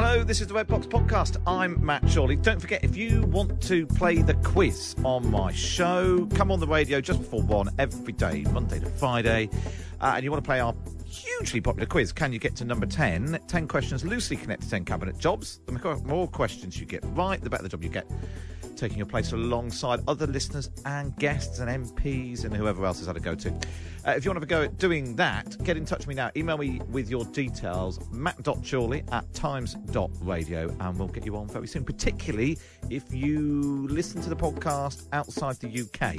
Hello, this is the Red Box Podcast. I'm Matt Chorley. Don't forget, if you want to play the quiz on my show, come on the radio just before one every day, Monday to Friday, uh, and you want to play our hugely popular quiz, Can You Get to Number 10? 10 questions loosely connected to 10 cabinet jobs. The more questions you get right, the better the job you get taking your place alongside other listeners and guests and MPs and whoever else has had a go to. Uh, if you want to have a go at doing that, get in touch with me now. Email me with your details, matt.chorley at times.radio, and we'll get you on very soon, particularly if you listen to the podcast outside the UK.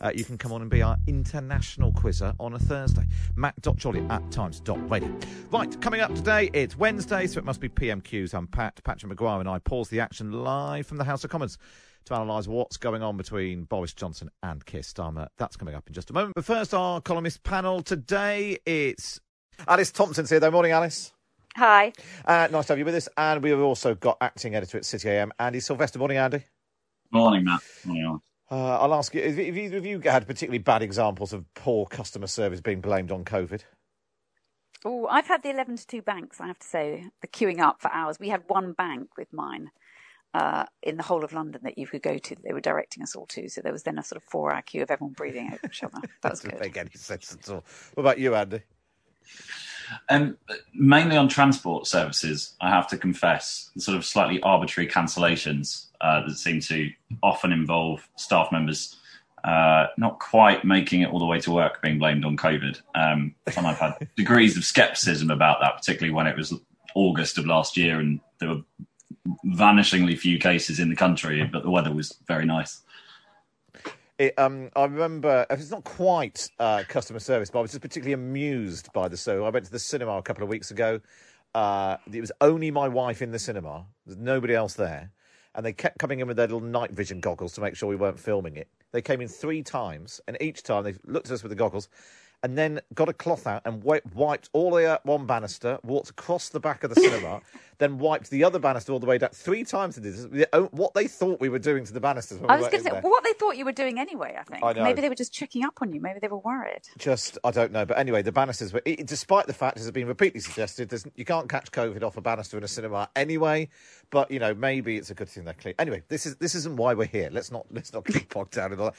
Uh, you can come on and be our international quizzer on a Thursday. matt.chorley at times.radio. Right, coming up today, it's Wednesday, so it must be PMQs. I'm Pat. Patrick Maguire and I pause the action live from the House of Commons to analyse what's going on between Boris Johnson and Keir Starmer. That's coming up in just a moment. But first, our columnist panel today. It's Alice Thomson's here, though. Morning, Alice. Hi. Uh, nice to have you with us. And we've also got acting editor at City AM, Andy Sylvester. Morning, Andy. Morning, Matt. Morning, Alice. Uh, I'll ask you, have either of you had particularly bad examples of poor customer service being blamed on COVID? Oh, I've had the 11 to 2 banks, I have to say, the queuing up for hours. We had one bank with mine uh, in the whole of London that you could go to. They were directing us all to. So there was then a sort of four hour queue of everyone breathing over each other. That was Doesn't good. make any sense at all. What about you, Andy? Um, mainly on transport services, I have to confess, sort of slightly arbitrary cancellations uh, that seem to often involve staff members uh, not quite making it all the way to work being blamed on COVID. Um, and I've had degrees of skepticism about that, particularly when it was August of last year and there were vanishingly few cases in the country, but the weather was very nice. It, um, I remember it's not quite uh, customer service, but I was just particularly amused by the so. I went to the cinema a couple of weeks ago. Uh, it was only my wife in the cinema. There's nobody else there, and they kept coming in with their little night vision goggles to make sure we weren't filming it. They came in three times, and each time they looked at us with the goggles, and then got a cloth out and wiped all the up one banister, walked across the back of the cinema, then wiped the other banister all the way down. Three times did this. What they thought we were doing to the banisters. When I was were going to say, what they thought you were doing anyway, I think. I. Maybe they were just checking up on you. Maybe they were worried. Just, I don't know. But anyway, the banisters were, it, despite the fact, as has been repeatedly suggested, there's, you can't catch COVID off a banister in a cinema anyway. But, you know, maybe it's a good thing they're clean. Anyway, this, is, this isn't why we're here. Let's not, let's not get bogged down in all that.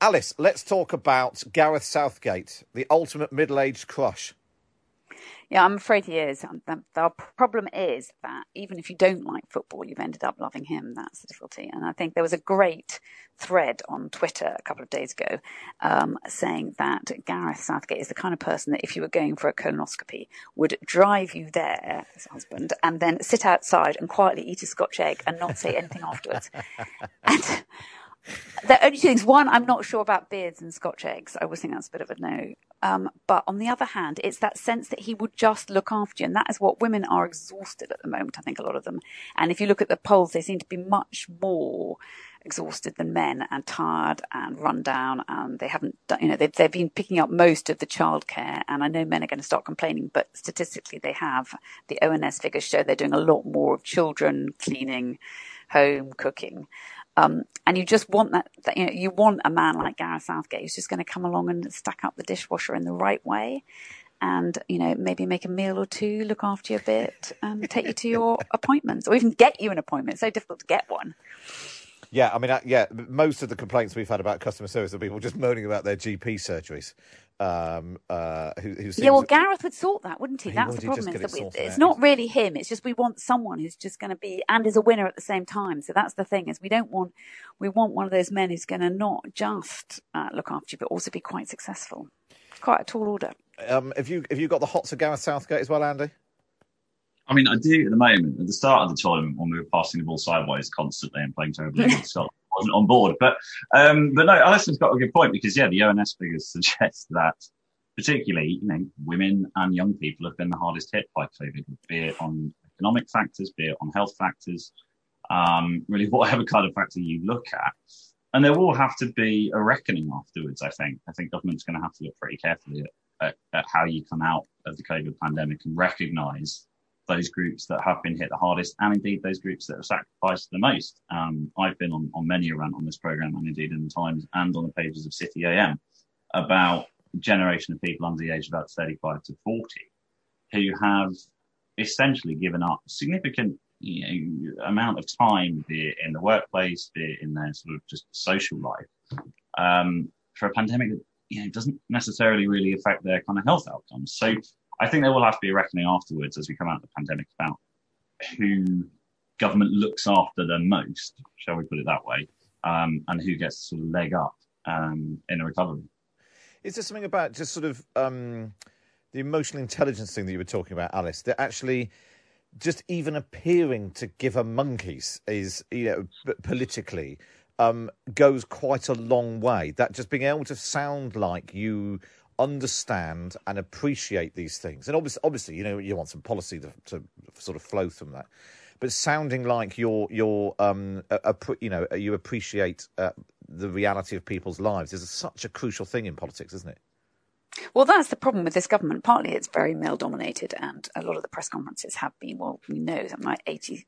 Alice, let's talk about Gareth Southgate, the ultimate middle aged crush. Yeah, I'm afraid he is. Um, The, the problem is that even if you don't like football, you've ended up loving him. That's the difficulty. And I think there was a great thread on Twitter a couple of days ago um, saying that Gareth Southgate is the kind of person that if you were going for a colonoscopy would drive you there, his husband, and then sit outside and quietly eat a scotch egg and not say anything afterwards. And there are only two things. One, I'm not sure about beards and Scotch eggs. I always think that's a bit of a no. Um, but on the other hand, it's that sense that he would just look after you. And that is what women are exhausted at the moment, I think, a lot of them. And if you look at the polls, they seem to be much more exhausted than men and tired and run down. And they haven't done, you know, they've, they've been picking up most of the childcare. And I know men are going to start complaining, but statistically they have. The ONS figures show they're doing a lot more of children cleaning, home cooking. Um, and you just want that, that, you know, you want a man like Gareth Southgate who's just going to come along and stack up the dishwasher in the right way. And, you know, maybe make a meal or two, look after you a bit and take you to your appointments or even get you an appointment. It's so difficult to get one. Yeah, I mean, yeah, most of the complaints we've had about customer service are people just moaning about their GP surgeries. Um, uh, who, who seems, yeah, well, Gareth would sort that, wouldn't he? He That's would, the problem. Is that we, it's not really him. It's just we want someone who's just going to be and is a winner at the same time. So that's the thing. Is we don't want we want one of those men who's going to not just uh, look after you, but also be quite successful. Quite a tall order. um, have you have you got the hots of Gareth Southgate as well, Andy? I mean, I do at the moment. At the start of the tournament, when we were passing the ball sideways constantly and playing terribly against Scotland, I wasn't on board. But um, but no, Alison's got a good point because yeah, the ONS figures suggest that particularly you know women and young people have been the hardest hit by COVID, be it on economic factors, be it on health factors, um, really whatever kind of factor you look at. And there will have to be a reckoning afterwards. I think. I think government's going to have to look pretty carefully at, at, at how you come out of the COVID pandemic and recognise those groups that have been hit the hardest, and indeed those groups that have sacrificed the most. Um, I've been on, on many a rant on this program, and indeed in the Times and on the pages of City AM about generation of people under the age of about 35 to 40 who have essentially given up significant you know, amount of time, be it in the workplace, be it in their sort of just social life, um, for a pandemic that you know doesn't necessarily really affect their kind of health outcomes. So I think there will have to be a reckoning afterwards as we come out of the pandemic about who government looks after the most, shall we put it that way, um, and who gets sort of leg up um, in a recovery. Is there something about just sort of um, the emotional intelligence thing that you were talking about, Alice, that actually just even appearing to give a monkeys is, you know, politically um, goes quite a long way. That just being able to sound like you understand and appreciate these things, and obviously, obviously, you know, you want some policy to, to sort of flow from that. But sounding like you're, you're, um, a, a, you know, you appreciate uh, the reality of people's lives is such a crucial thing in politics, isn't it? Well, that's the problem with this government. Partly it's very male dominated, and a lot of the press conferences have been, well, we know that like 89%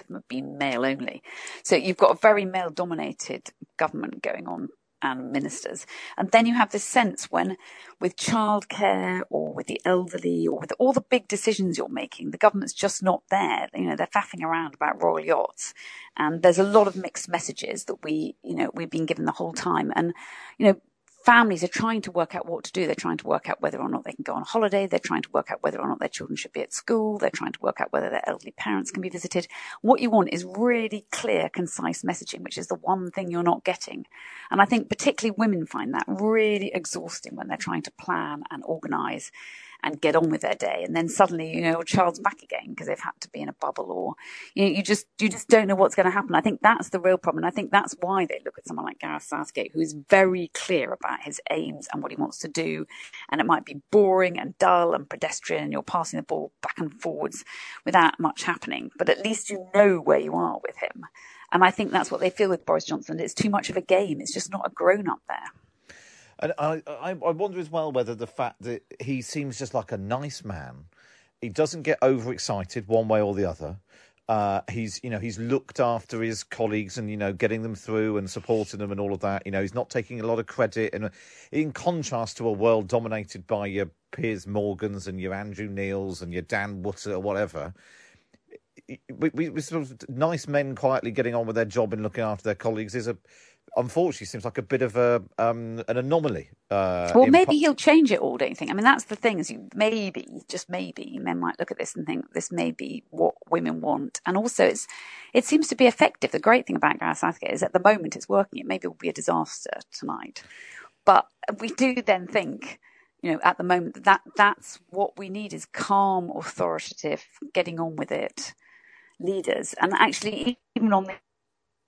of them have been male only. So you've got a very male dominated government going on and ministers. And then you have this sense when, with childcare or with the elderly or with all the big decisions you're making, the government's just not there. You know, they're faffing around about royal yachts. And there's a lot of mixed messages that we, you know, we've been given the whole time. And, you know, families are trying to work out what to do. They're trying to work out whether or not they can go on holiday. They're trying to work out whether or not their children should be at school. They're trying to work out whether their elderly parents can be visited. What you want is really clear, concise messaging, which is the one thing you're not getting. And I think particularly women find that really exhausting when they're trying to plan and organize and get on with their day. And then suddenly, you know, your child's back again because they've had to be in a bubble or, you you just, you just don't know what's going to happen. I think that's the real problem. And I think that's why they look at someone like Gareth Southgate, who is very clear about his aims and what he wants to do. And it might be boring and dull and pedestrian and you're passing the ball back and forwards without much happening. But at least you know where you are with him. And I think that's what they feel with Boris Johnson. It's too much of a game. It's just not a grown up there. And I, I, wonder as well whether the fact that he seems just like a nice man, he doesn't get overexcited one way or the other. Uh, he's, you know, he's looked after his colleagues and you know getting them through and supporting them and all of that. You know, he's not taking a lot of credit. And in contrast to a world dominated by your Piers Morgans and your Andrew Neils and your Dan Wootton or whatever, we, we, we sort of nice men quietly getting on with their job and looking after their colleagues is a unfortunately seems like a bit of a um, an anomaly. Uh, Well, maybe he'll change it all, don't you think? I mean, that's the thing is you maybe, just maybe, men might look at this and think this may be what women want. And also it's, it seems to be effective. The great thing about Gareth Southgate is at the moment it's working. It maybe will be a disaster tonight. But we do then think, you know, at the moment that, that that's what we need is calm, authoritative, getting on with it leaders. And actually, even on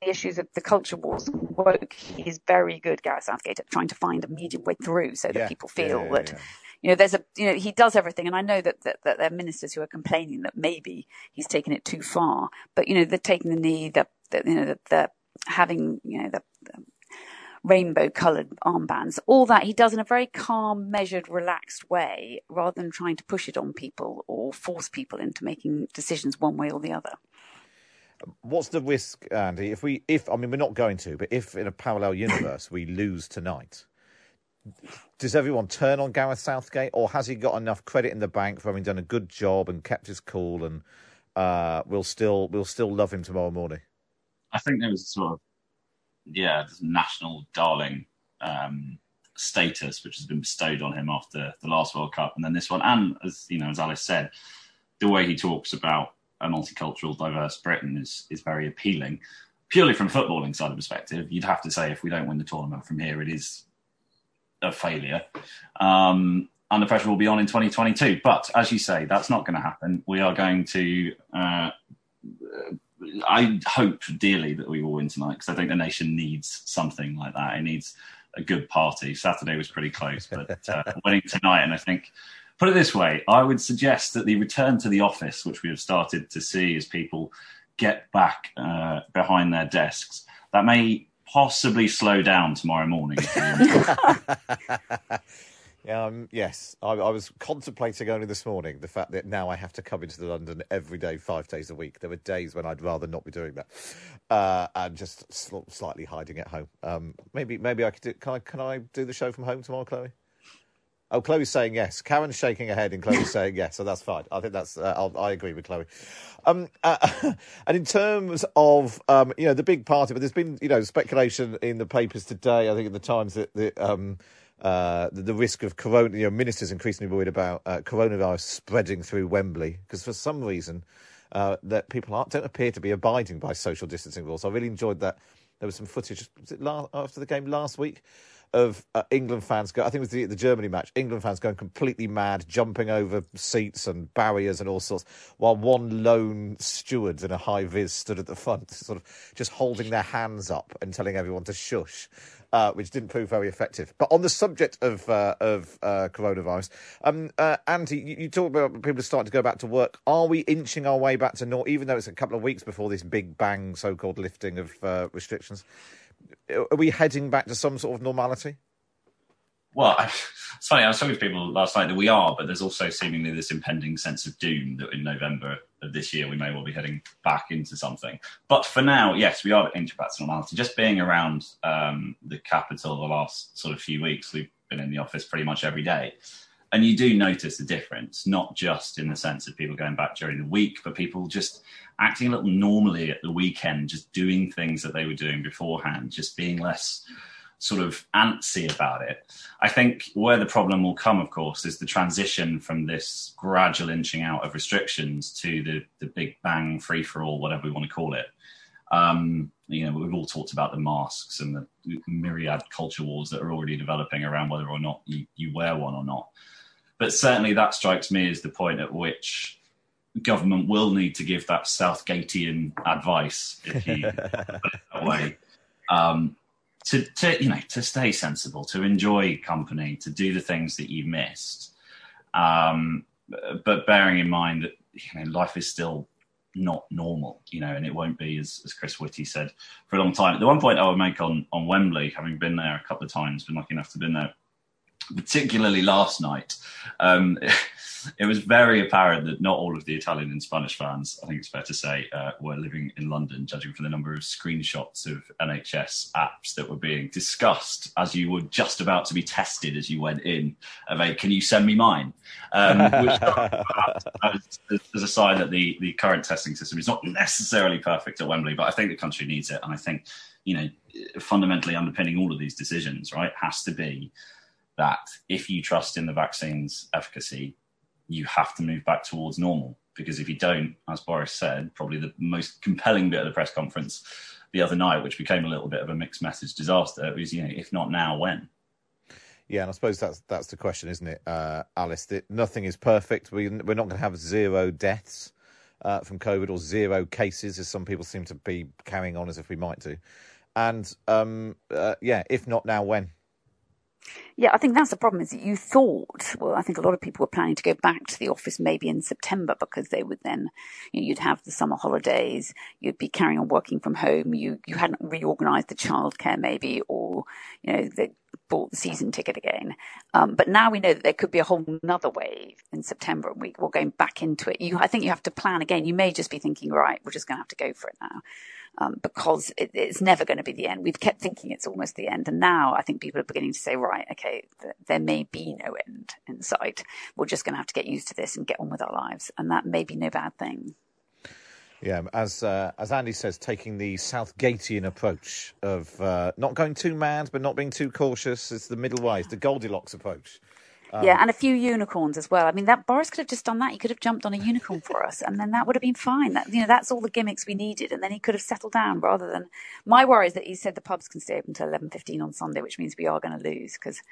the issues of the culture wars. Woke, he's very good, Gareth Southgate, at trying to find a medium way through so that Yeah, people feel yeah, that you know there's a you know he does everything. And i know that, that that there are ministers who are complaining that maybe he's taken it too far. But you know they're taking the knee the, the you know the, the having you know the, the rainbow coloured armbands. All that he does in a very calm measured relaxed way rather than trying to push it on people or force people into making decisions one way or the other What's the risk, Andy? If we, if I mean, we're not going to, but if in a parallel universe we lose tonight, does everyone turn on Gareth Southgate, or has he got enough credit in the bank for having done a good job and kept his cool, and uh, we'll still we'll still love him tomorrow morning? I think there was sort of, yeah, this national darling um, status which has been bestowed on him after the last World Cup and then this one. And as you know, as Alice said, the way he talks about a multicultural, diverse Britain is is very appealing. Purely from a footballing side of perspective, you'd have to say if we don't win the tournament from here, it is a failure. Um, and the pressure will be on in 2022. But as you say, that's not going to happen. We are going to. Uh, I hope dearly that we will win tonight because I think the nation needs something like that. It needs a good party. Saturday was pretty close, but uh, winning tonight, and I think put it this way, I would suggest that the return to the office, which we have started to see as people get back uh, behind their desks, that may possibly slow down tomorrow morning. Um, yes, I, I, was contemplating only this morning the fact that now I have to come into London every day, five days a week. There were days when I'd rather not be doing that, uh, and just sl- slightly hiding at home. Um, maybe, maybe I could. Do, can I? Can I do the show from home tomorrow, Chloe? Oh, Chloe's saying yes. Karen's shaking her head, and Chloe's saying yes. So that's fine. I think that's. Uh, i agree with Chloe. Um, uh, and in terms of um, you know the big party, but there's been you know speculation in the papers today. I think in the Times that the um, uh, the, the, risk of corona, you know, ministers increasingly worried about uh, coronavirus spreading through Wembley because for some reason uh, that people don't appear to be abiding by social distancing rules. I really enjoyed that. There was some footage was it last, after the game last week of uh, England fans go. I think it was the, the Germany match. England fans going completely mad, jumping over seats and barriers and all sorts, while one lone steward in a high vis stood at the front, sort of just holding their hands up and telling everyone to shush uh, which didn't prove very effective. But on the subject of uh, of uh, coronavirus, um, uh, Andy, you, you talk about people starting to go back to work. Are we inching our way back to normal, even though it's a couple of weeks before this big bang so-called lifting of uh, restrictions? Are we heading back to some sort of normality? Well, it's funny. I was talking to people last night that we are, but there's also seemingly this impending sense of doom that in November of this year we may well be heading back into something. But for now, yes, we are inching back to normality. Just being around um, the capital the last sort of few weeks, we've been in the office pretty much every day. And you do notice a difference, not just in the sense of people going back during the week, but people just acting a little normally at the weekend, just doing things that they were doing beforehand, just being less sort of antsy about it. I think where the problem will come, of course, is the transition from this gradual inching out of restrictions to the, the big bang free for all, whatever we want to call it. Um, you know, we've all talked about the masks and the myriad culture wars that are already developing around whether or not you, you wear one or not. But certainly that strikes me as the point at which government will need to give that Southgatean advice, if you put it that way. Um, to, to you know to stay sensible, to enjoy company, to do the things that you missed, um, but bearing in mind that you know life is still not normal, you know, and it won't be as, as Chris Whitty said for a long time. The one point I would make on on Wembley, having been there a couple of times, been lucky enough to have been there, particularly last night. Um, it was very apparent that not all of the Italian and Spanish fans, I think it's fair to say, uh, were living in London, judging from the number of screenshots of NHS apps that were being discussed as you were just about to be tested as you went in. Of a, can you send me mine? Um, which as, as a sign that the, the current testing system is not necessarily perfect at Wembley, but I think the country needs it. And I think, you know, fundamentally underpinning all of these decisions, right, has to be that if you trust in the vaccine's efficacy, you have to move back towards normal. Because if you don't, as Boris said, probably the most compelling bit of the press conference the other night, which became a little bit of a mixed message disaster, was you know, if not now, when? Yeah, and I suppose that's that's the question, isn't it, uh, Alice? That nothing is perfect. We we're not going to have zero deaths uh, from COVID or zero cases, as some people seem to be carrying on as if we might do. And um, uh, yeah, if not now, when? Yeah, I think that's the problem is that you thought, well, I think a lot of people were planning to go back to the office maybe in September because they would then, you know, you'd have the summer holidays, you'd be carrying on working from home, you, you hadn't reorganized the childcare maybe, or, you know, they bought the season ticket again. Um, but now we know that there could be a whole another wave in September and we, we're going back into it. You, I think you have to plan again. You may just be thinking, right, we're just going to have to go for it now um, because it, it's never going to be the end. We've kept thinking it's almost the end. And now I think people are beginning to say, right, okay, th- there may be no end in sight. We're just going to have to get used to this and get on with our lives. And that may be no bad thing. Yeah, as uh, as Andy says, taking the Southgatean approach of uh, not going too mad but not being too cautious. It's the middle way. It's the Goldilocks approach. Um, yeah, and a few unicorns as well. I mean, that Boris could have just done that. He could have jumped on a unicorn for us, and then that would have been fine. That you know, that's all the gimmicks we needed, and then he could have settled down rather than. My worry is that he said the pubs can stay open until eleven fifteen on Sunday, which means we are going to lose because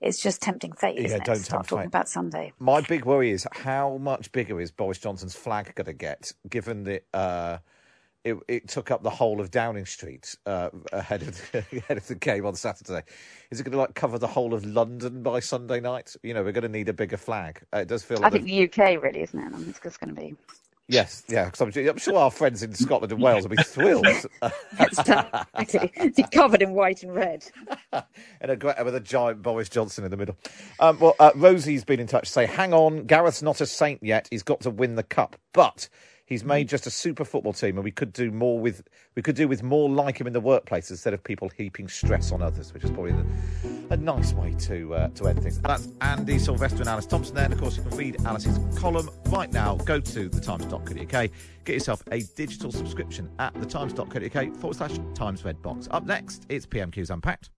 it's just tempting fate, isn't Yeah, it? don't to start talking fate. about Sunday. My big worry is how much bigger is Boris Johnson's flag going to get, given that uh, it, it took up the whole of Downing Street uh, ahead of the, ahead of the game on Saturday. Is it going to like cover the whole of London by Sunday night? You know, we're going to need a bigger flag. Uh, it does feel I like think the- UK really, isn't it? I mean, it's just going to be. yes, yeah. 'cause I'm, I'm sure our friends in Scotland and Wales will be thrilled. Exactly. It's covered in white and red. and a with a giant Boris Johnson in the middle. Um, well, uh, Rosie's been in touch to say, hang on, Gareth's not a saint yet. He's got to win the cup, but he's made just a super football team, and we could do more with we could do with more like him in the workplace instead of people heaping stress on others, which is probably the, a nice way to uh, to end things. And that's Andy Sylvester and Alice Thomson there. And of course, you can read Alice's column right now. Go to thetimes.co.uk, get yourself a digital subscription at thetimes.co.uk forward slash Times Red Box. Up next, it's PMQ's Unpacked.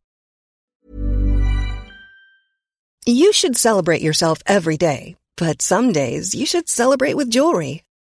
You should celebrate yourself every day, but some days you should celebrate with jewelry.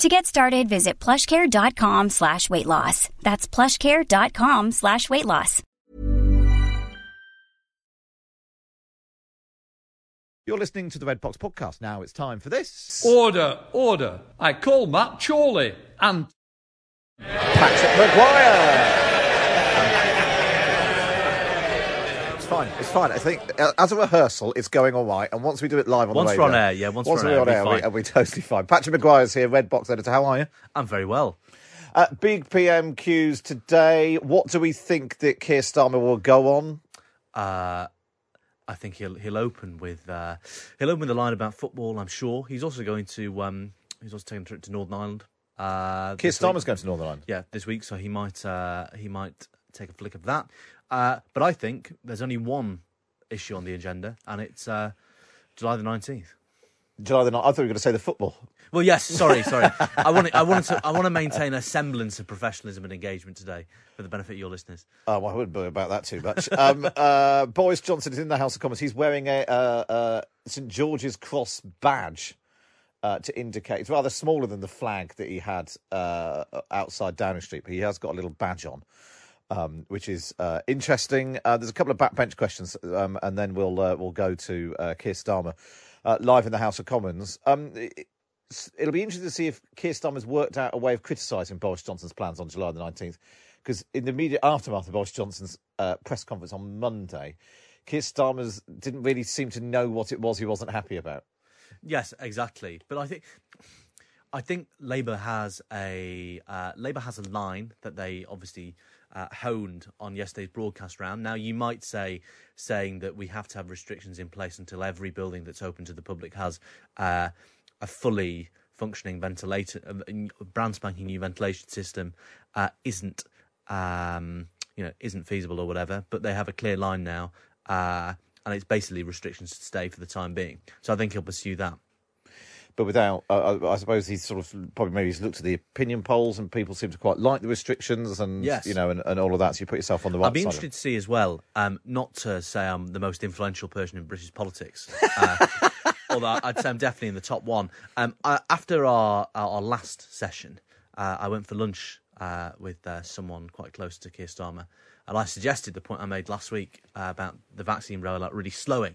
To get started, visit plushcare.com slash weight loss. That's plushcare.com slash weight loss. You're listening to the Red Box podcast. Now it's time for this. Order, order. I call Matt Chorley and Patrick Maguire. It's fine. It's fine. I think uh, as a rehearsal, it's going all right. And once we do it live on Once the we're radio, on air, yeah, once once we're we're on air, be we, we're totally fine. Patrick Maguire's here, Red Box editor. How are you? I'm very well. Uh, big PMQs today. What do we think that Keir Starmer will go on? Uh, I think he'll he'll open with uh, he'll open with a line about football. I'm sure he's also going to um, he's also taking a trip to Northern Ireland. Uh, Keir this week. Starmer's going to Northern Ireland. yeah this week, so he might uh, he might take a flick of that. Uh, but I think there's only one issue on the agenda, and it's uh, July the nineteenth. July the night. I thought you were going to say the football. Well, yes, sorry, sorry. I want to, I wanted to I want to maintain a semblance of professionalism and engagement today for the benefit of your listeners. Oh, well, I wouldn't worry about that too much. Um, uh, Boris Johnson is in the House of Commons. He's wearing a uh, uh, St George's Cross badge uh, to indicate it's rather smaller than the flag that he had uh, outside Downing Street, but he has got a little badge on. Um, which is uh, interesting. Uh, there's a couple of backbench questions, um, and then we'll uh, we'll go to uh, Keir Starmer uh, live in the House of Commons. Um, it- it'll be interesting to see if Keir Starmer's worked out a way of criticising Boris Johnson's plans on July the 19th. Because in the immediate aftermath of Boris Johnson's press conference on Monday, Keir Starmer's didn't really seem to know what it was he wasn't happy about. Yes, exactly. But I think I think Labour has a uh, Labour has a line that they obviously uh, honed on yesterday's broadcast round. Now you might say saying that we have to have restrictions in place until every building that's open to the public has uh, a fully functioning ventilator, uh, brand spanking new ventilation system uh, isn't um, you know isn't feasible or whatever. But they have a clear line now. Uh, and it's basically restrictions to stay for the time being. So I think he'll pursue that. But without. Uh, I I suppose he's sort of probably maybe he's looked at the opinion polls, and people seem to quite like the restrictions, and Yes. you know, and, and all of that. So you put yourself on the right I'd be side. of it. interested to see as well, um, not to say I'm the most influential person in British politics, uh, although I'd say I'm definitely in the top one. Um, I, after our, our, our last session, uh, I went for lunch uh, with uh, someone quite close to Keir Starmer, and I suggested the point I made last week uh, about the vaccine rollout really slowing.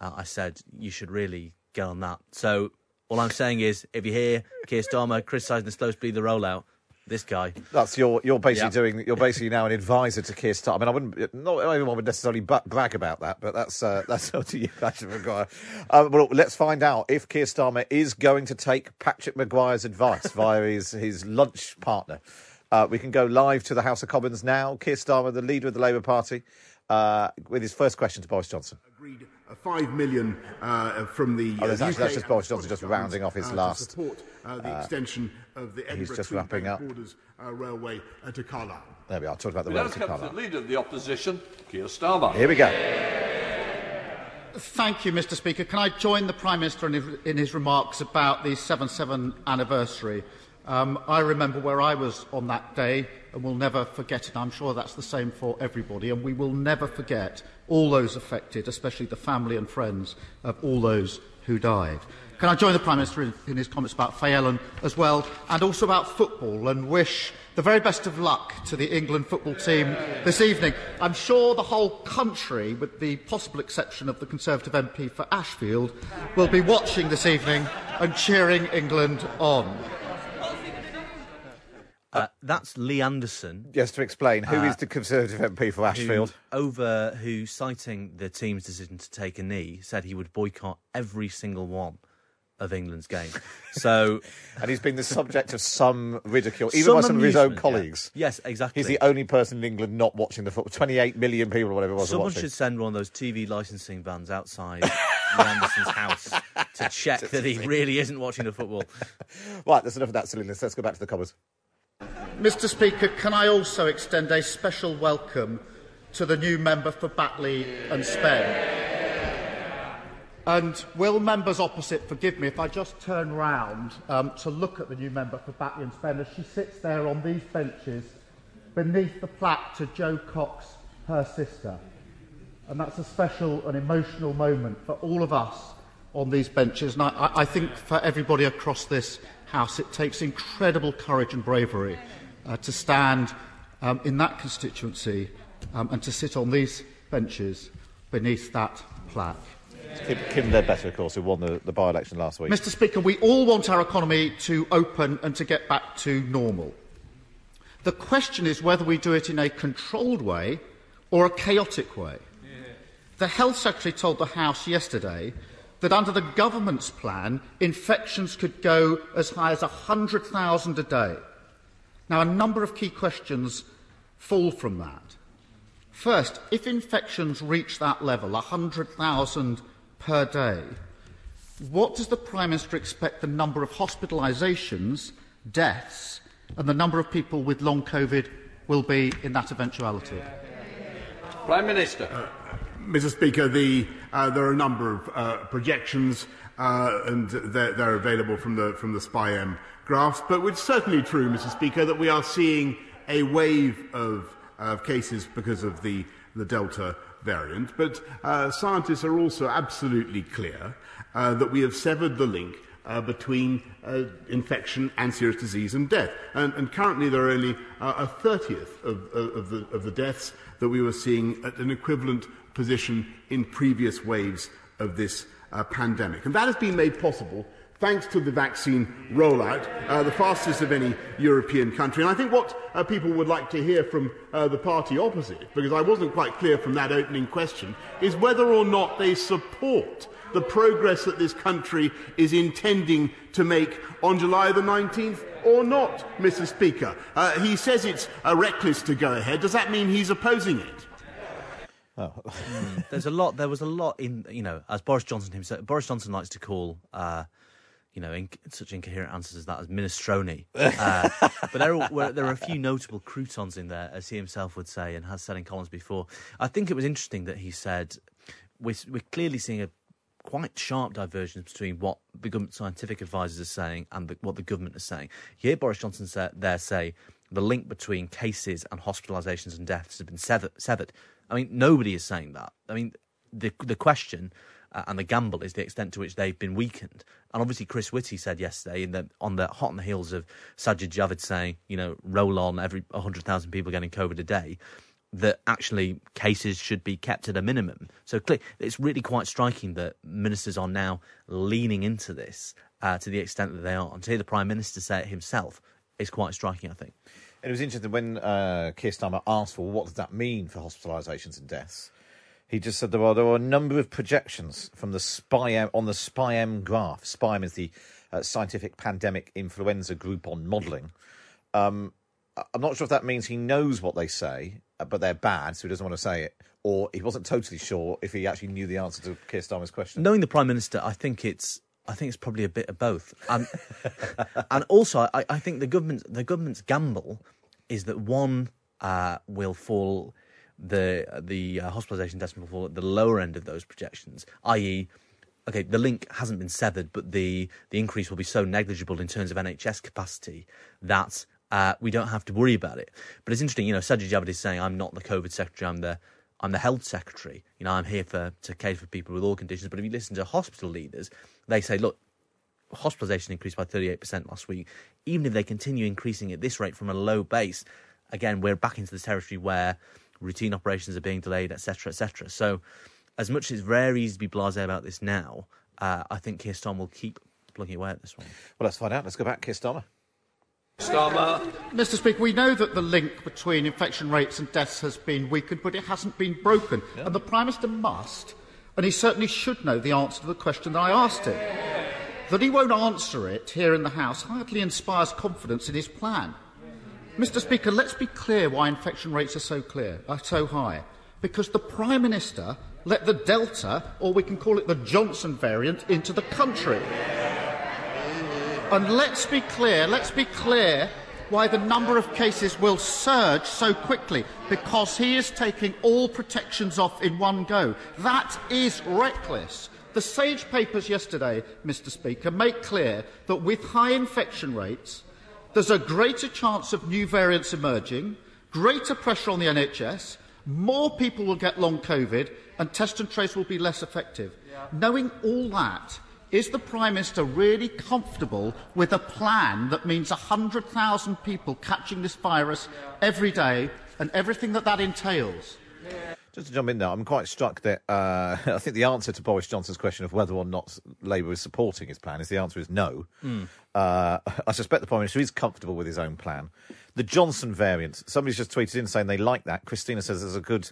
Uh, I said you should really get on that. So all I'm saying is, if you hear Keir Starmer criticising the slow speed of the rollout, this guy. That's your. You're basically Yeah. doing. You're basically now an advisor to Keir Starmer. I mean, I wouldn't. Not everyone would necessarily bu- brag about that, but that's uh, that's up to you, Patrick Maguire. Uh, well, let's find out if Keir Starmer is going to take Patrick Maguire's advice via his his lunch partner. Uh, we can go live to the House of Commons now. Keir Starmer, the leader of the Labour Party, uh, with his first question to Boris Johnson. agreed five million uh, from the. Oh, that's uh, actually- that's just Boris Johnson just rounding off his government, last, To support uh, the extension of the Edinburgh just Tweed wrapping up. Borders uh, Railway uh, to Carlisle. There we are. Talking about the We now road to come to the Leader of the Opposition, Keir Starmer. Here we go. Thank you, Mr. Speaker. Can I join the Prime Minister in his, in his remarks about the 7 7 anniversary? Um, I remember where I was on that day and will never forget it. I'm sure that's the same for everybody, and we will never forget all those affected, especially the family and friends of all those who died. Can I join the Prime Minister in, in his comments about Fayellan as well, and also about football, and wish the very best of luck to the England football team this evening. I'm sure the whole country, with the possible exception of the Conservative MP for Ashfield, will be watching this evening and cheering England on. Uh, that's Lee Anderson. Just to explain, who is Uh, the Conservative MP for who- Ashfield? over who, citing the team's decision to take a knee, said he would boycott every single one of England's games. So, and he's been the subject of some ridicule, even Some by some of his own amusement, yeah. colleagues. Yes, exactly. He's the only person in England not watching the football. 28 million people or whatever it was Someone should send one of those TV licensing vans outside Lee Anderson's house to check that he really isn't watching the football. Right, that's enough of that silliness. Let's go back to the covers. Mr Speaker, can I also extend a special welcome to the new member for Batley and Spen? And will members opposite forgive me if I just turn round um, to look at the new member for Batley and Spen as she sits there on these benches beneath the plaque to Joe Cox, her sister. And that's a special and emotional moment for all of us on these benches. And I, I think for everybody across this House, it takes incredible courage and bravery. Uh, to stand um, in that constituency um, and to sit on these benches beneath that plaque. Kim, Kim Leadbeater, of course, who won the, the by election last week. Mr. Speaker, we all want our economy to open and to get back to normal. The question is whether we do it in a controlled way or a chaotic way. The Health Secretary told the House yesterday that under the government's plan, infections could go as high as 100,000 a day. Now, a number of key questions fall from that. First, if infections reach that level, 100,000 per day, what does the Prime Minister expect the number of hospitalisations, deaths, and the number of people with long COVID will be in that eventuality? Prime Minister. Uh, Mr Speaker, the, uh, there are a number of uh, projections uh, and they're, they're available from the, from the SPIM graphs, but it's certainly true, Mr Speaker, that we are seeing a wave of, of cases because of the, the Delta variant. But uh, scientists are also absolutely clear uh, that we have severed the link uh, between uh, infection and serious disease and death. And, and currently, there are only uh, a 30th of, of, of, the, of the deaths that we were seeing at an equivalent position in previous waves of this uh, pandemic. And that has been made possible thanks to the vaccine rollout, uh, the fastest of any European country. And I think what uh, people would like to hear from uh, the party opposite, because I wasn't quite clear from that opening question, is whether or not they support the progress that this country is intending to make on July the 19th or not, Mr. Speaker. Uh, he says it's uh, reckless to go ahead. Does that mean he's opposing it? There's a lot. There was a lot in you know, as Boris Johnson himself. Boris Johnson likes to call, uh, you know, in, such incoherent answers as that as minestrone. Uh, but there are, were, there are a few notable croutons in there, as he himself would say, and has said in columns before. I think it was interesting that he said we're, we're clearly seeing a quite sharp divergence between what the government scientific advisors are saying and the, what the government is saying. You hear Boris Johnson say, there say the link between cases and hospitalisations and deaths has been severed. I mean, nobody is saying that. I mean, the the question uh, and the gamble is the extent to which they've been weakened. And obviously, Chris Whitty said yesterday, in the, on the hot on the heels of Sajid Javid saying, you know, roll on every 100,000 people getting COVID a day, that actually cases should be kept at a minimum. So it's really quite striking that ministers are now leaning into this uh, to the extent that they are. And to hear the Prime Minister say it himself is quite striking, I think. And it was interesting when uh, Keir Starmer asked for what does that mean for hospitalisations and deaths. He just said there are there are a number of projections from the SPI-M on the SPI-M graph. SPI-M is the uh, Scientific Pandemic Influenza Group on Modelling. Um, I'm not sure if that means he knows what they say, uh, but they're bad, so he doesn't want to say it, or he wasn't totally sure if he actually knew the answer to Keir Starmer's question. Knowing the Prime Minister, I think it's I think it's probably a bit of both. And also, I, I, think the the government's gamble is that one uh, will fall the the uh, hospitalisation will fall at the lower end of those projections, i.e. Okay, the link hasn't been severed, but the, the increase will be so negligible in terms of NHS capacity that uh, we don't have to worry about it. But it's interesting, you know, Sajid Javid is saying, I'm not the COVID secretary, I'm the I'm the health secretary. You know, I'm here for to cater for people with all conditions. But if you listen to hospital leaders, they say, look, hospitalisation increased by 38% last week. Even if they continue increasing at this rate from a low base, again, we're back into the territory where routine operations are being delayed, etc., etc. So, as much as it's very easy to be blasé about this now, uh, I think Keir Starmer will keep plugging away at this one. Well, let's find out. Let's go back, Keir Starmer. Starmer. Mr. Speaker, we know that the link between infection rates and deaths has been weakened, but it hasn't been broken. Yeah. And the Prime Minister must, and he certainly should know the answer to the question that I asked him. That he won't answer it here in the House hardly inspires confidence in his plan. Mr. Speaker, let's be clear why infection rates are so clear, are so high. Because the Prime Minister let the Delta, or we can call it the Johnson variant, into the country. And let's be clear, let's be clear why the number of cases will surge so quickly because he is taking all protections off in one go. That is reckless. The SAGE papers yesterday, Mr. Speaker, make clear that with high infection rates, there's a greater chance of new variants emerging, greater pressure on the NHS, more people will get long COVID, and test and trace will be less effective. Yeah. Knowing all that, is the Prime Minister really comfortable with a plan that means 100,000 people catching this virus every day and everything that that entails? Just to jump in there, I'm quite struck that uh, I think the answer to Boris Johnson's question of whether or not Labour is supporting his plan is the answer is no. Mm. Uh, I suspect the Prime Minister is comfortable with his own plan. The Johnson variant, somebody's just tweeted in saying they like that. Christina says there's a good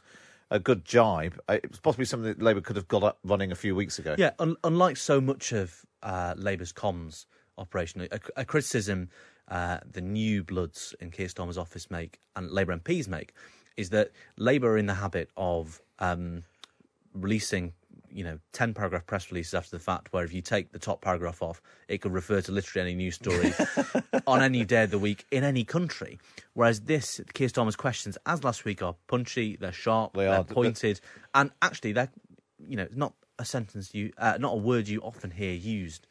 a good jibe. It was possibly something that Labour could have got up running a few weeks ago. Yeah, un- unlike so much of uh, Labour's comms operation, a, a criticism uh, the new bloods in Keir Starmer's office make and Labour MPs make is that Labour are in the habit of um, releasing you know, 10 paragraph press releases after the fact, where if you take the top paragraph off, it could refer to literally any news story on any day of the week in any country. Whereas this, Keir Starmer's questions, as last week, are punchy, they're sharp, they are pointed, and actually, they're, you know, not a sentence you, uh, not a word you often hear used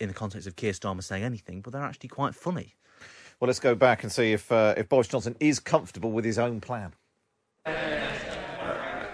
in the context of Keir Starmer saying anything, but they're actually quite funny. Well, let's go back and see if uh, if Boris Johnson is comfortable with his own plan.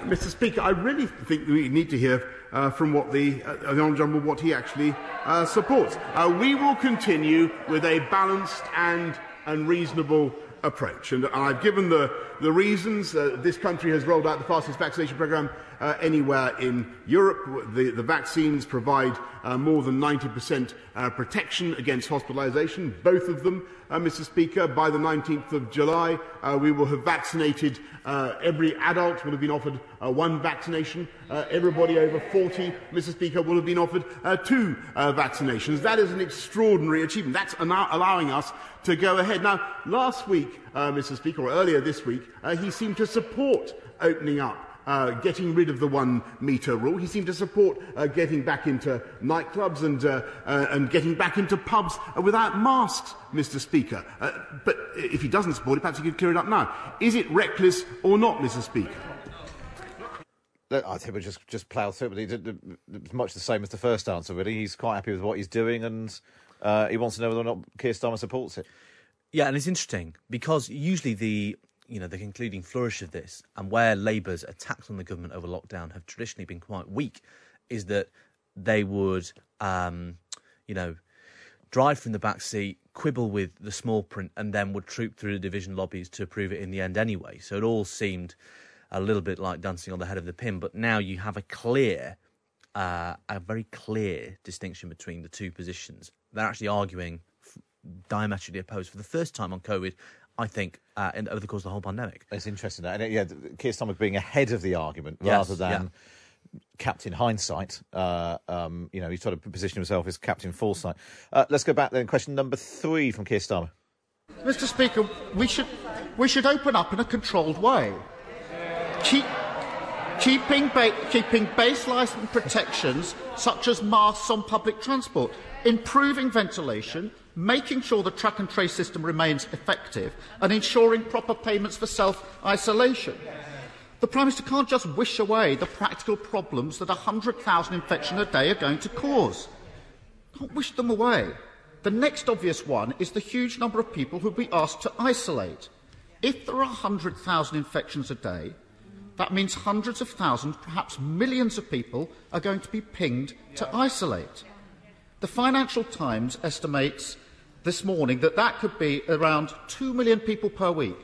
Mr. Speaker, I really think we need to hear uh, from what the, uh, the Honourable what he actually uh, supports. Uh, we will continue with a balanced and, and reasonable approach. And I've given the, the reasons. Uh, this country has rolled out the fastest vaccination programme uh, anywhere in Europe. The, the vaccines provide uh, more than 90% uh, protection against hospitalisation, both of them. Uh, Mr Speaker, by the 19th of July, uh, we will have vaccinated uh, every adult will have been offered uh, one vaccination. Uh, everybody over 40, Mr Speaker, will have been offered uh, two uh, vaccinations. That is an extraordinary achievement. That's allowing us to go ahead. Now, last week, uh, Mr Speaker, or earlier this week, uh, he seemed to support opening up uh, getting rid of the one metre rule. He seemed to support uh, getting back into nightclubs and, uh, uh and getting back into pubs uh, without masks, Mr. Speaker. Uh, but if he doesn't support it, perhaps he could clear it up now. Is it reckless or not, Mr. Speaker? I think we'll just just plough through. But he did, it's much the same as the first answer. Really, he's quite happy with what he's doing, and uh, he wants to know whether or not Keir Starmer supports it. Yeah, and it's interesting because usually the you know the concluding flourish of this and where Labour's attacks on the government over lockdown have traditionally been quite weak is that they would um, you know drive from the back seat, quibble with the small print, and then would troop through the division lobbies to approve it in the end anyway. So it all seemed a little bit like dancing on the head of the pin. But now you have a clear, uh, a very clear distinction between the two positions. They're actually arguing diametrically opposed for the first time on COVID. I think uh, in, over the course of the whole pandemic. It's interesting, and uh, yeah, Keir Starmer being ahead of the argument Yes, rather than yeah. Captain Hindsight. Uh, um, you know, he's trying to position himself as Captain Foresight. Uh, let's go back then. Question number three from Keir Starmer. Mr. Speaker, we should, we should open up in a controlled way. Keep, keeping, ba- keeping baseline protections such as masks on public transport, improving ventilation, making sure the track and trace system remains effective, and ensuring proper payments for self isolation. The Prime Minister can't just wish away the practical problems that 100,000 infections a day are going to cause. Can't wish them away. The next obvious one is the huge number of people who will be asked to isolate. If there are 100,000 infections a day, that means hundreds of thousands, perhaps millions of people are going to be pinged to isolate. The Financial Times estimates this morning that that could be around 2 million people per week.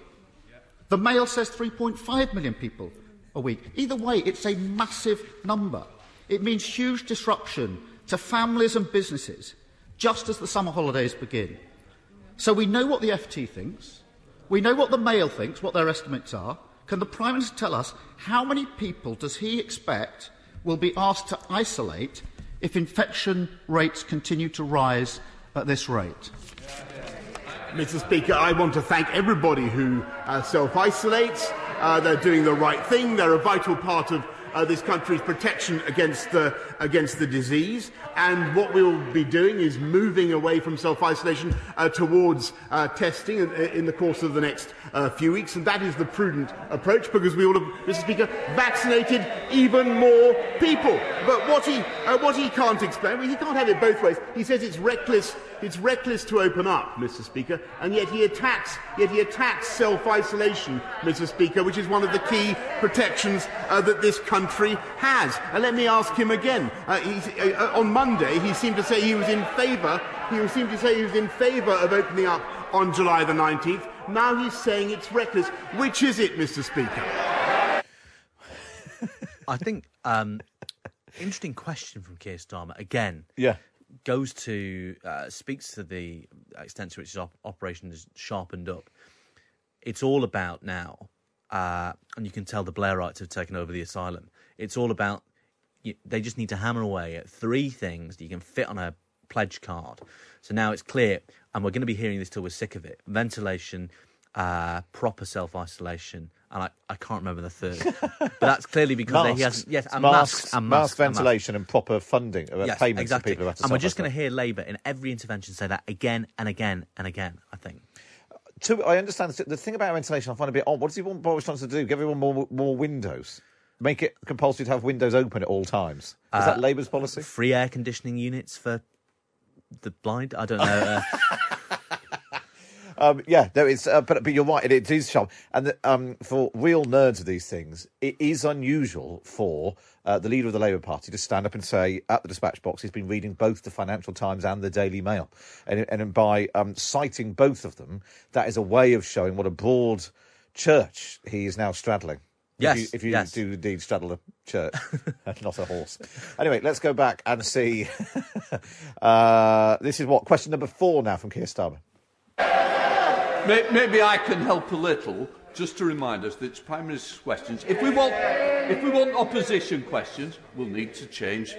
The Mail says 3.5 million people a week. Either way, it's a massive number. It means huge disruption to families and businesses just as the summer holidays begin. So we know what the FT thinks. We know what the Mail thinks, what their estimates are. Can the Prime Minister tell us how many people does he expect will be asked to isolate if infection rates continue to rise at this rate? Mr. Speaker, I want to thank everybody who uh, self isolates. Uh, they're doing the right thing. They're a vital part of uh, this country's protection against the, against the disease. And what we will be doing is moving away from self isolation uh, towards uh, testing in, in, the course of the next uh, few weeks. And that is the prudent approach because we will have, Mr. Speaker, vaccinated even more people. But what he, what he can't explain, well, he can't have it both ways. He says it's reckless it's reckless to open up, Mr. Speaker, and yet he attacks, yet he attacks self-isolation, Mr. Speaker, which is one of the key protections uh, that this country has. And let me ask him again. Uh, uh, on Monday, he seemed to say he was in favour. He seemed to say he was in favour of opening up on July the 19th. Now he's saying it's reckless. Which is it, Mr. Speaker? I think um, interesting question from Keir Starmer again. Yeah goes to uh, speaks to the extent to which his op- operation is sharpened up. It's all about now, uh, and you can tell the Blairites have taken over the asylum. It's all about you, they just need to hammer away at three things that you can fit on a pledge card. So now it's clear, and we're going to be hearing this till we're sick of it: ventilation, uh, proper self isolation, and I, I can't remember the third. but that's clearly because masks. he has yes, and masks, masks, and mask masks, and ventilation, and, proper funding, uh, Yes, payments exactly. to people who have to and we're just going to hear Labour in every intervention say that again and again and again. I think. To, I understand the thing about ventilation. I find a bit odd. What does he want Boris Johnson to do? Give everyone more more windows. Make it compulsory to have windows open at all times. Is Uh, that Labour's policy? Free air conditioning units for the blind. I don't know. Uh, Um, yeah, no, it's uh, but but you're right. It, it is sharp, and the, um, for real nerds of these things, it is unusual for uh, the leader of the Labour Party to stand up and say at the dispatch box he's been reading both the Financial Times and the Daily Mail, and and by um, citing both of them, that is a way of showing what a broad church he is now straddling. Yes, if you, if you yes. do indeed straddle a church, not a horse. Anyway, let's go back and see. uh, this is what question number four now from Keir Starmer. Maybe I can help a little, just to remind us that it's Prime Minister's questions. If we want, if we want opposition questions, we'll need to change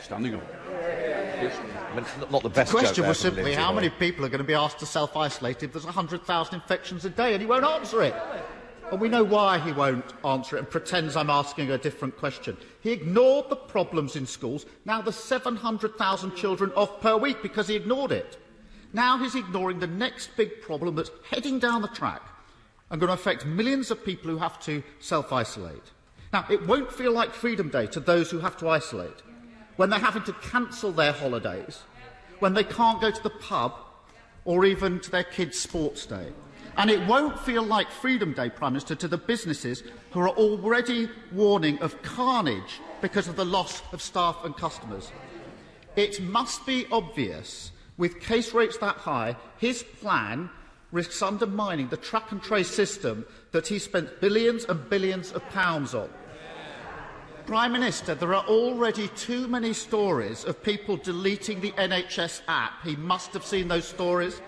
standing up. I mean, not- not the best The question there was simply Lindsay how many people are going to be asked to self isolate if there's 100,000 infections a day, and he won't answer it. And we know why he won't answer it and pretends I'm asking a different question. He ignored the problems in schools. Now there's 700,000 children off per week because he ignored it. Now he's ignoring the next big problem that's heading down the track and going to affect millions of people who have to self isolate. Now, it won't feel like Freedom Day to those who have to isolate, when they're having to cancel their holidays, when they can't go to the pub or even to their kids' sports day. And it won't feel like Freedom Day, Prime Minister, to the businesses who are already warning of carnage because of the loss of staff and customers. It must be obvious, with case rates that high, his plan risks undermining the track and trace system that he spent billions and billions of pounds on. Prime Minister, there are already too many stories of people deleting the NHS app. He must have seen those stories.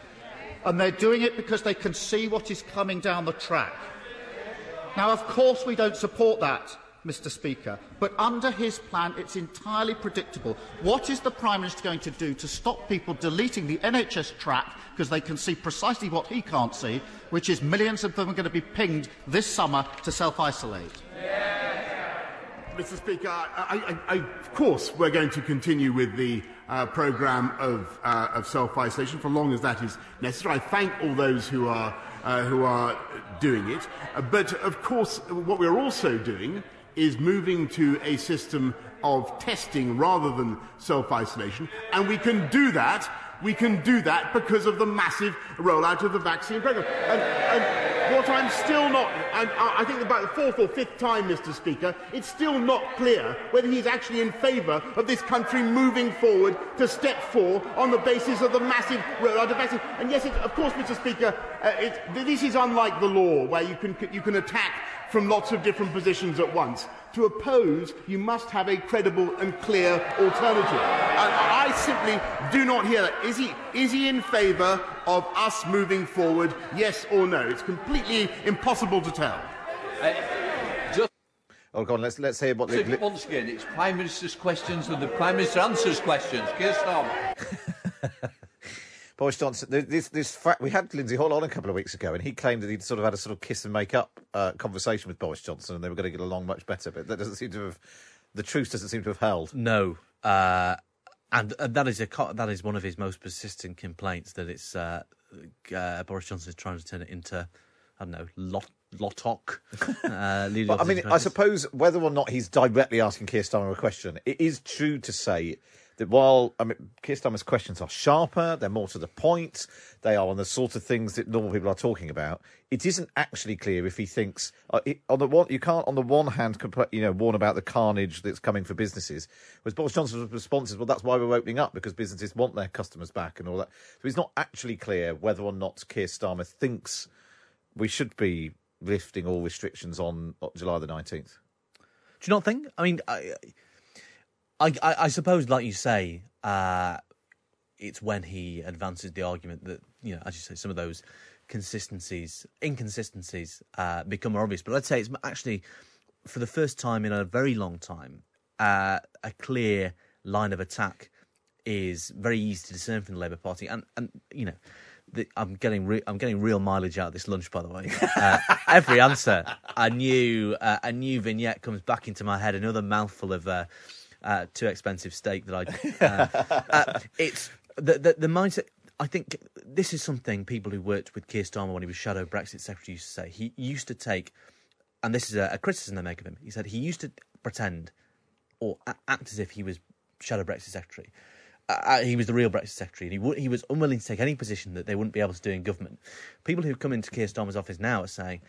And they're doing it because they can see what is coming down the track. Now, of course, we don't support that, Mr Speaker, but under his plan, it's entirely predictable. What is the Prime Minister going to do to stop people deleting the NHS track because they can see precisely what he can't see, which is millions of them are going to be pinged this summer to self-isolate? Yeah. Mr. Speaker, I, I, I, of course, we're going to continue with the uh, programme of, uh, of self-isolation for as long as that is necessary. I thank all those who are, uh, who are doing it. Uh, but, of course, what we're also doing is moving to a system of testing rather than self-isolation. And we can do that we can do that because of the massive rollout of the vaccine programme. And, and But I'm still not, And i think about the fourth or fifth time, Mr Speaker, it's still not clear whether he's actually in favour of this country moving forward to step four on the basis of the massive... Uh, and yes, it, of course, Mr Speaker, uh, it, this is unlike the law, where you can, you can attack from lots of different positions at once. To oppose, you must have a credible and clear alternative. And I simply do not hear that. Is he, is he in favour of us moving forward, yes or no? It's completely impossible to tell. Uh, just oh, go on, let's, let's hear what... The... Once again, it's Prime Minister's questions and the Prime Minister answers questions. Keir Starmer. Boris Johnson, this, this fact, we had Lindsay Hoyle on a couple of weeks ago, and he claimed that he'd sort of had a sort of kiss and make up uh, conversation with Boris Johnson, and they were going to get along much better. But that doesn't seem to have, the truth doesn't seem to have held. No, uh, and, and that is a that is one of his most persistent complaints that it's uh, uh Boris Johnson is trying to turn it into, I don't know, lot Lotok. Uh, but, I mean, I suppose whether or not he's directly asking Keir Starmer a question, it is true to say that while I mean, Keir Starmer's questions are sharper, they're more to the point, they are on the sort of things that normal people are talking about. It isn't actually clear if he thinks uh, it, on the one you can't on the one hand you know warn about the carnage that's coming for businesses. Whereas Boris Johnson's response is, well, that's why we're opening up because businesses want their customers back and all that. So it's not actually clear whether or not Keir Starmer thinks we should be lifting all restrictions on July the nineteenth. Do you not think? I mean. I, I, I, I suppose, like you say, uh, it's when he advances the argument that you know, as you say, some of those consistencies, inconsistencies, uh, become more obvious. But let's say it's actually for the first time in a very long time, uh, a clear line of attack is very easy to discern from the Labour Party, and and you know. The, I'm getting re- I'm getting real mileage out of this lunch, by the way. Uh, every answer, a new uh, a new vignette comes back into my head. Another mouthful of uh, too expensive steak that I. Uh, uh, it's the, the the mindset. I think this is something people who worked with Keir Starmer when he was shadow Brexit secretary used to say. He used to take, and this is a, a criticism they make of him. He said he used to pretend or act as if he was shadow Brexit secretary. Uh, uh, he was the real Brexit secretary, and he, w- he was unwilling to take any position that they wouldn't be able to do in government. People who come into Keir Starmer's office now are saying,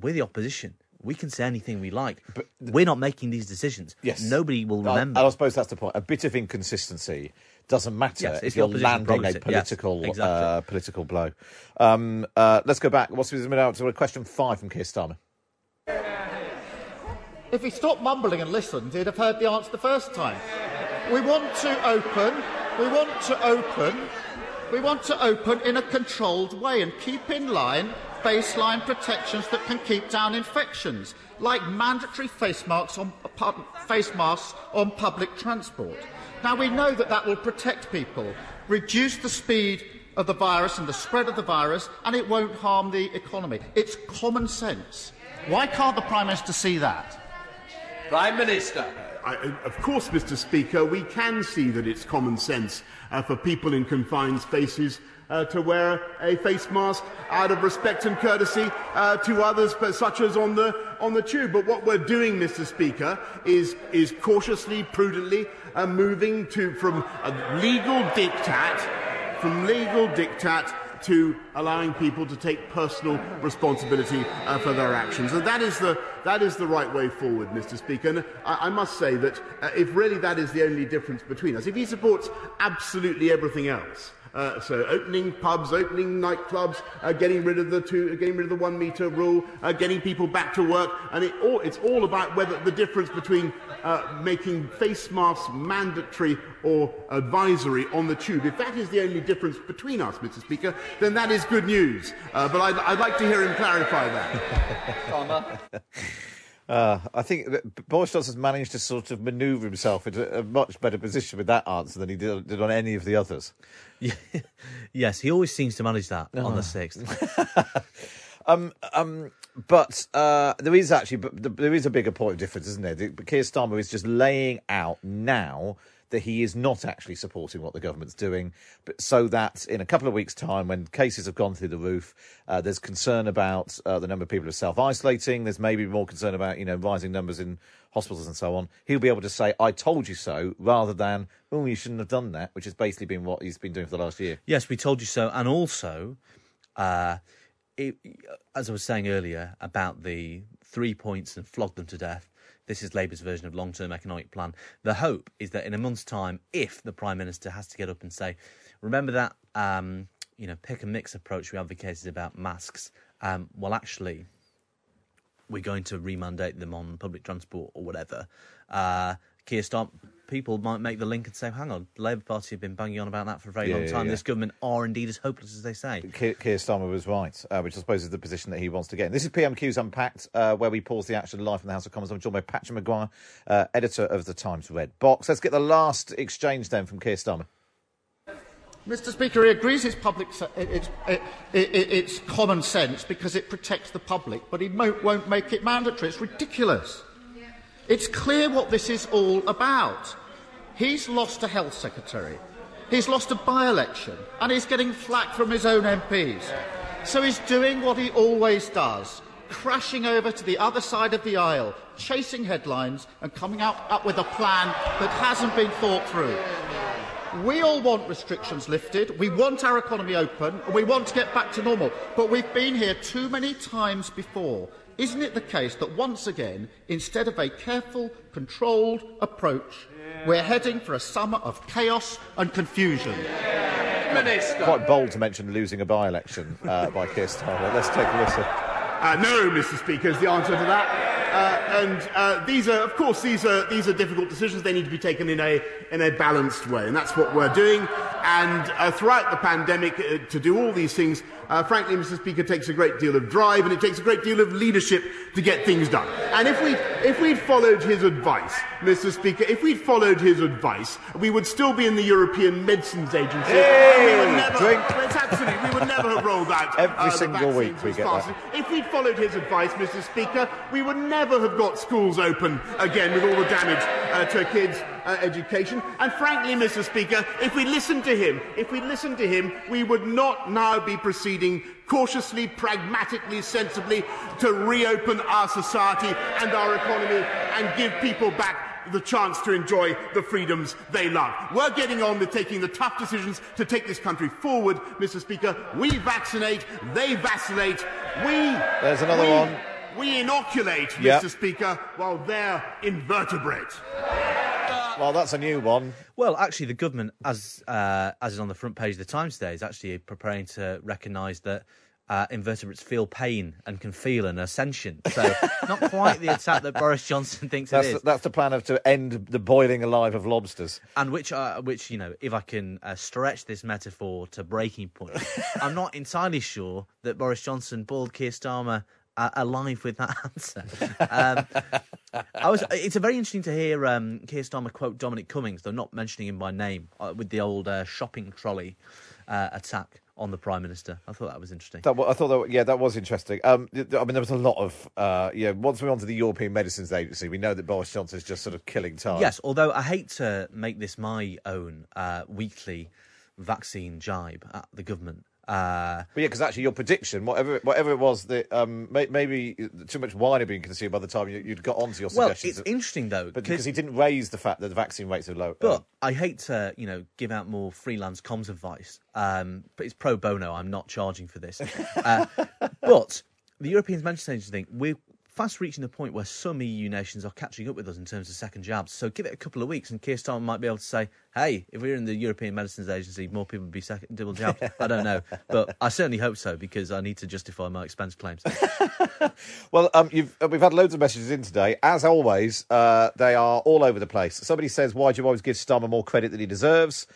"We're the opposition we can say anything we like. But we're not making these decisions. Yes. Nobody will remember. I, I suppose that's the point. A bit of inconsistency doesn't matter yes, if you're landing a political yes, exactly. uh, political blow. Um, uh, let's go back. What's the minute to question five from Keir Starmer? If he stopped mumbling and listened, he'd have heard the answer the first time. We want to open. We want to open. We want to open in a controlled way and keep in line baseline protections that can keep down infections, like mandatory face masks on, face masks on public transport. Now, we know that that will protect people, reduce the speed of the virus and the spread of the virus, and it won't harm the economy. It's common sense. Why can't the Prime Minister see that? Prime Minister. I, of course, Mr. Speaker, we can see that it's common sense uh, for people in confined spaces uh, to wear a face mask out of respect and courtesy uh, to others, but such as on the on the tube. But what we're doing, Mr. Speaker, is is cautiously, prudently uh, moving to from a legal diktat, from legal diktat to allowing people to take personal responsibility uh, for their actions. And that is the, that is the right way forward, Mr. Speaker. And I, I must say that uh, if really that is the only difference between us, if he supports absolutely everything else, uh, so opening pubs, opening nightclubs, uh, getting rid of the two, getting rid of the one metre rule, uh, getting people back to work, and it all, it's all about whether the difference between uh, making face masks mandatory or advisory on the tube. If that is the only difference between us, Mr. Speaker, then that is good news. Uh, but I'd, I'd, like to hear him clarify that. Uh, I think that Boris Johnson's managed to sort of manoeuvre himself into a much better position with that answer than he did, did on any of the others. Yes, he always seems to manage that oh. on the 6th. um, um, but uh, there is actually but there is a bigger point of difference, isn't there? Keir Starmer is just laying out now that he is not actually supporting what the government's doing, but so that in a couple of weeks' time, when cases have gone through the roof, uh, there's concern about uh, the number of people who are self-isolating. There's maybe more concern about you know rising numbers in hospitals and so on. He'll be able to say, "I told you so," rather than, "Oh, you shouldn't have done that," which has basically been what he's been doing for the last year. Yes, we told you so, and also. Uh, it, as I was saying earlier about the three points and flog them to death, this is Labour's version of long term economic plan. The hope is that in a month's time, if the Prime Minister has to get up and say, remember that um, you know pick and mix approach we advocated about masks, um, well, actually, we're going to remandate them on public transport or whatever. Uh, Keir Starmer, people might make the link and say, hang on, the Labour Party have been banging on about that for a very yeah, long time. Yeah, yeah. This government are indeed as hopeless as they say. Keir, Keir Starmer was right, uh, which I suppose is the position that he wants to get in. This is PMQ's Unpacked, uh, where we pause the action of life in the House of Commons. I'm joined by Patrick Maguire, uh, editor of the Times Red Box. Let's get the last exchange then from Keir Starmer. Mr. Speaker, he agrees it's, public se- it's, it, it, it's common sense because it protects the public, but he won't make it mandatory. It's ridiculous. It's clear what this is all about. He's lost a health secretary, he's lost a by election, and he's getting flack from his own MPs. So he's doing what he always does crashing over to the other side of the aisle, chasing headlines, and coming out, up with a plan that hasn't been thought through. We all want restrictions lifted, we want our economy open, and we want to get back to normal. But we've been here too many times before isn't it the case that once again, instead of a careful, controlled approach, yeah. we're heading for a summer of chaos and confusion? Yeah. Minister. Quite bold to mention losing a by election uh, by Keir Starmer. Let's take a listen. Uh, no, Mr. Speaker, is the answer to that. Uh, and uh, these are, of course, these are these are difficult decisions. They need to be taken in a in a balanced way, and that's what we're doing. And uh, throughout the pandemic, uh, to do all these things, uh, frankly, Mr. Speaker, takes a great deal of drive and it takes a great deal of leadership to get things done. And if we if we'd followed his advice, Mr. Speaker, if we'd followed his advice, we would still be in the European Medicines Agency. Hey, we would never, drink. It's absolutely, we would never have rolled out every uh, single week. We get that. If we'd followed his advice, Mr. Speaker, we would never have got schools open again with all the damage uh, to kids' uh, education. And frankly, Mr. Speaker, if we listened to him, if we listened to him, we would not now be proceeding cautiously, pragmatically, sensibly to reopen our society and our economy and give people back the chance to enjoy the freedoms they love. We're getting on with taking the tough decisions to take this country forward, Mr. Speaker. We vaccinate, they vacillate. We. There's another we, one. We inoculate, yep. Mr. Speaker, while they're invertebrate. Well, that's a new one. Well, actually, the government, as uh, as is on the front page of the Times today, is actually preparing to recognise that uh, invertebrates feel pain and can feel an ascension. So, not quite the attack that Boris Johnson thinks that's it is. The, that's the plan of to end the boiling alive of lobsters. And which, uh, which you know, if I can uh, stretch this metaphor to breaking point, I'm not entirely sure that Boris Johnson boiled Keir Starmer uh, alive with that answer. Um, I was. It's a very interesting to hear um, Keir Starmer quote Dominic Cummings, though not mentioning him by name, uh, with the old uh, shopping trolley uh, attack on the prime minister. I thought that was interesting. That, I thought that yeah, that was interesting. Um, I mean, there was a lot of uh, yeah. Once we're onto the European Medicines Agency, we know that Boris Johnson is just sort of killing time. Yes, although I hate to make this my own uh, weekly vaccine jibe at the government. Uh, But yeah, because actually your prediction, whatever whatever it was, that um, may, maybe too much wine had been consumed by the time you, you'd got onto your well, suggestions. it's interesting though, but because he didn't raise the fact that the vaccine rates are low. But I hate to, you know, give out more freelance comms advice. Um, but it's pro bono. I'm not charging for this. Uh, but the European Medicines Agency think we're fast reaching the point where some EU nations are catching up with us in terms of second jabs. So give it a couple of weeks, and Keir Starmer might be able to say, "Hey, if we we're in the European Medicines Agency, more people would be second double jabbed." I don't know, but I certainly hope so because I need to justify my expense claims. Well, um, you've, uh, we've had loads of messages in today. As always, uh, they are all over the place. Somebody says, "Why do you always give Starmer more credit than he deserves?"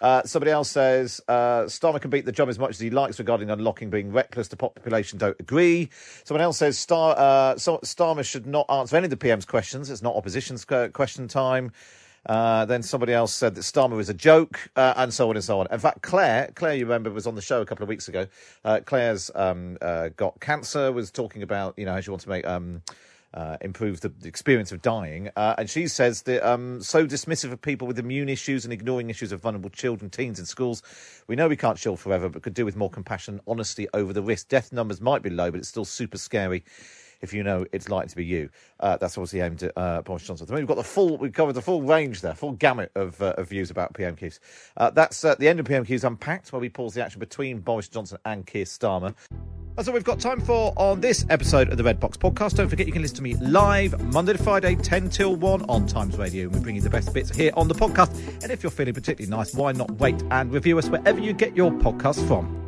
Uh, somebody else says uh, Starmer can beat the job as much as he likes regarding unlocking being reckless. The population don't agree. Someone else says Star, uh, Starmer should not answer any of the PM's questions. It's not opposition's question time. Uh, then somebody else said that Starmer is a joke, uh, and so on and so on. In fact, Claire, Claire, you remember, was on the show a couple of weeks ago. Uh, Claire's um, uh, got cancer, was talking about you know how she wants to make um, uh, improve the, the experience of dying, uh, and she says that um, so dismissive of people with immune issues and ignoring issues of vulnerable children, teens in schools. We know we can't chill forever, but could do with more compassion, honesty over the risk. Death numbers might be low, but it's still super scary if you know it's likely to be you. Uh, that's obviously aimed at uh, Boris Johnson. I mean, we've got the full, we've covered the full range there, full gamut of, uh, of views about PMQs. Uh, that's uh, the end of PMQs Unpacked, where we pause the action between Boris Johnson and Keir Starmer. That's all we've got time for on this episode of the Red Box Podcast. Don't forget you can listen to me live Monday to Friday, 10 till 1 on Times Radio. We bring you the best bits here on the podcast. And if you're feeling particularly nice, why not wait and review us wherever you get your podcast from?